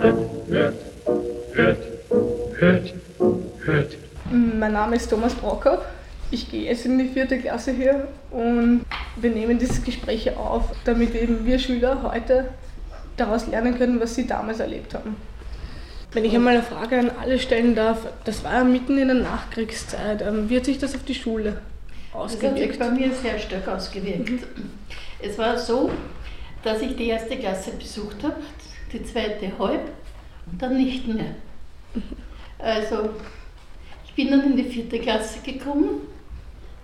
hört, hört, hört, hört. Mein Name ist Thomas Brockhoff. Ich gehe jetzt in die vierte Klasse hier und wir nehmen dieses Gespräch auf, damit eben wir Schüler heute daraus lernen können, was sie damals erlebt haben. Wenn ich einmal eine Frage an alle stellen darf, das war ja mitten in der Nachkriegszeit. Ähm, wie hat sich das auf die Schule ausgewirkt? Das hat sich bei mir sehr stark ausgewirkt. Mhm. Es war so, dass ich die erste Klasse besucht habe, die zweite halb und dann nicht mehr. Also ich bin dann in die vierte Klasse gekommen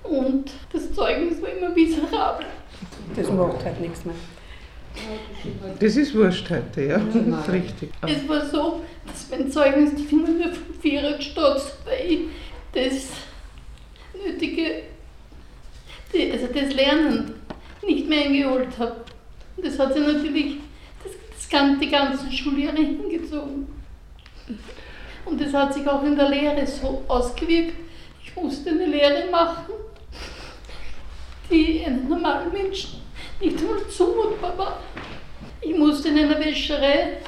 und das Zeugnis war immer miserabel. Das macht halt nichts mehr. Das ist wurscht heute, ja, das richtig. Es war so, dass mein Zeugnis die immer nur vom Vierer gestotzt, weil ich das nötige, also das Lernen nicht mehr eingeholt habe. Das hat sich natürlich die ganzen Schuljahre hingezogen. Und das hat sich auch in der Lehre so ausgewirkt. Ich musste eine Lehre machen, die einem normalen Menschen nicht einmal zumutbar war. Ich musste in einer Wäscherei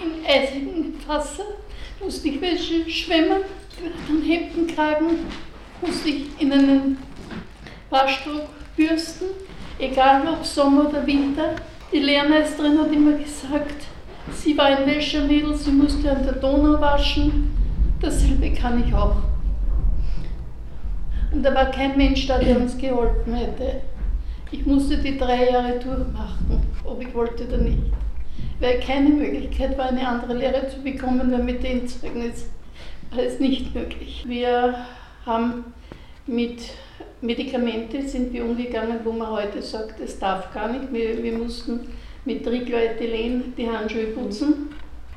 in eisigen Wasser, musste ich Wäsche schwimmen, dann Hemdenkragen, musste ich in einen Waschdruck bürsten, egal ob Sommer oder Winter. Die Lehrmeisterin hat immer gesagt, sie war ein Wäschermädel, sie musste an der Donau waschen. Dasselbe kann ich auch. Und da war kein Mensch da, der uns geholfen hätte. Ich musste die drei Jahre durchmachen, ob ich wollte oder nicht. Weil keine Möglichkeit war, eine andere Lehre zu bekommen, weil mit dem Zeugnis war es nicht möglich. Wir haben mit Medikamente sind wir umgegangen, wo man heute sagt, es darf gar nicht. Wir, wir mussten mit Triglyethylen die Handschuhe putzen.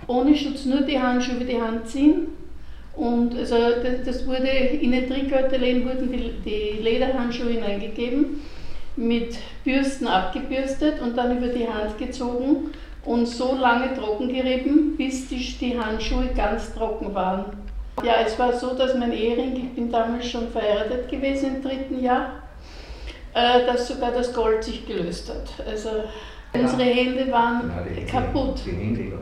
Ohne Schutz nur die Handschuhe über die Hand ziehen. Und also das, wurde in den Triglyethylen wurden die, die Lederhandschuhe hineingegeben mit Bürsten abgebürstet und dann über die Hand gezogen und so lange trocken gerieben, bis die, die Handschuhe ganz trocken waren. Ja, es war so, dass mein Ehering, ich bin damals schon verheiratet gewesen im dritten Jahr, äh, dass sogar das Gold sich gelöst hat. Also ja. unsere Hände waren ja, kaputt. Die Hände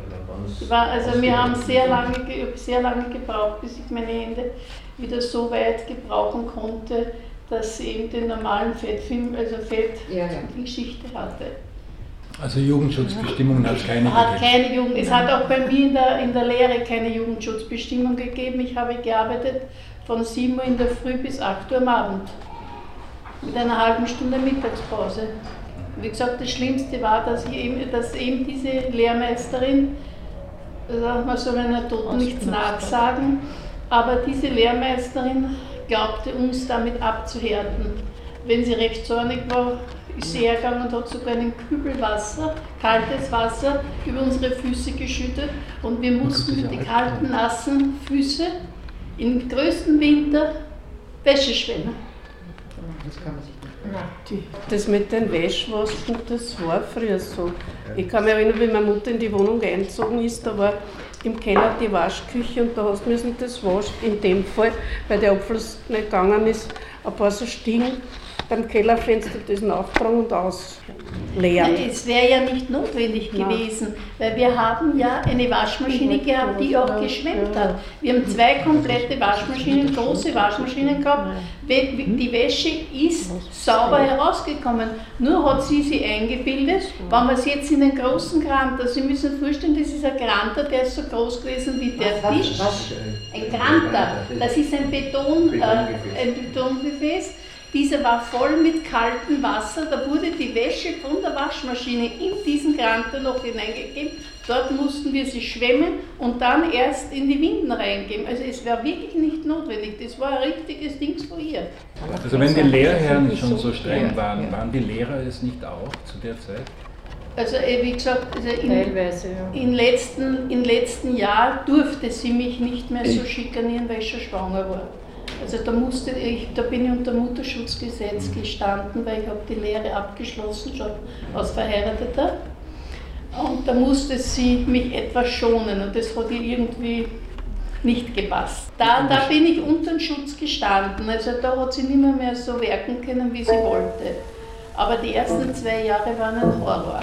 war also wir haben sehr lange, sehr lange gebraucht, bis ich meine Hände wieder so weit gebrauchen konnte, dass sie eben den normalen Fettfilm, also Fettgeschichte ja, ja. hatte. Also Jugendschutzbestimmungen hat es keine hat gegeben? Keine Jugend, es hat auch bei mir in der, in der Lehre keine Jugendschutzbestimmung gegeben. Ich habe gearbeitet von 7 Uhr in der Früh bis 8 Uhr am Abend. Mit einer halben Stunde Mittagspause. Wie gesagt, das Schlimmste war, dass, eben, dass eben diese Lehrmeisterin, also man soll einer Toten nichts nachsagen, aber diese Lehrmeisterin glaubte, uns damit abzuhärten. Wenn sie recht zornig war, ist sie hergegangen und hat sogar einen Kübel Wasser, kaltes Wasser, über unsere Füße geschüttet und wir mussten mit den kalten, nassen Füßen im größten Winter Wäsche schwimmen. Das kann man sich nicht Das mit den Wäschwaschen, das war früher so. Ich kann mich erinnern, wie meine Mutter in die Wohnung eingezogen ist, da war im Keller die Waschküche und da hast du das waschen. In dem Fall, weil der Abfluss nicht gegangen ist, ein paar so Stiegen beim Kellerfenster das nachtragen und ausleeren. Es wäre ja nicht notwendig Nein. gewesen, weil wir haben ja eine Waschmaschine gehabt, die auch geschwemmt hat. Wir haben zwei komplette Waschmaschinen, große Waschmaschinen gehabt. Die Wäsche ist sauber herausgekommen. Nur hat sie sie eingebildet, wenn man es jetzt in den großen Granter, Sie müssen sich vorstellen, das ist ein Granter, der ist so groß gewesen wie der Tisch. Ein Granter, das ist ein Beton, äh, ein Betonbefäß dieser war voll mit kaltem Wasser, da wurde die Wäsche von der Waschmaschine in diesen Granter noch hineingegeben. Dort mussten wir sie schwemmen und dann erst in die Winden reingeben. Also es war wirklich nicht notwendig, das war ein richtiges Ding von ihr. Also wenn die Lehrherren schon so streng waren, waren die Lehrer es nicht auch zu der Zeit? Also äh, wie gesagt, also in, Teilweise, ja. in letzten, im letzten Jahr durfte sie mich nicht mehr so schikanieren, weil ich schon schwanger war. Also da, musste ich, da bin ich unter Mutterschutzgesetz mhm. gestanden, weil ich habe die Lehre abgeschlossen, schon als Verheirateter. Und da musste sie mich etwas schonen und das hat ihr irgendwie nicht gepasst. Da, da bin ich unter den Schutz gestanden, also da hat sie nicht mehr, mehr so werken können, wie sie wollte. Aber die ersten zwei Jahre waren ein Horror.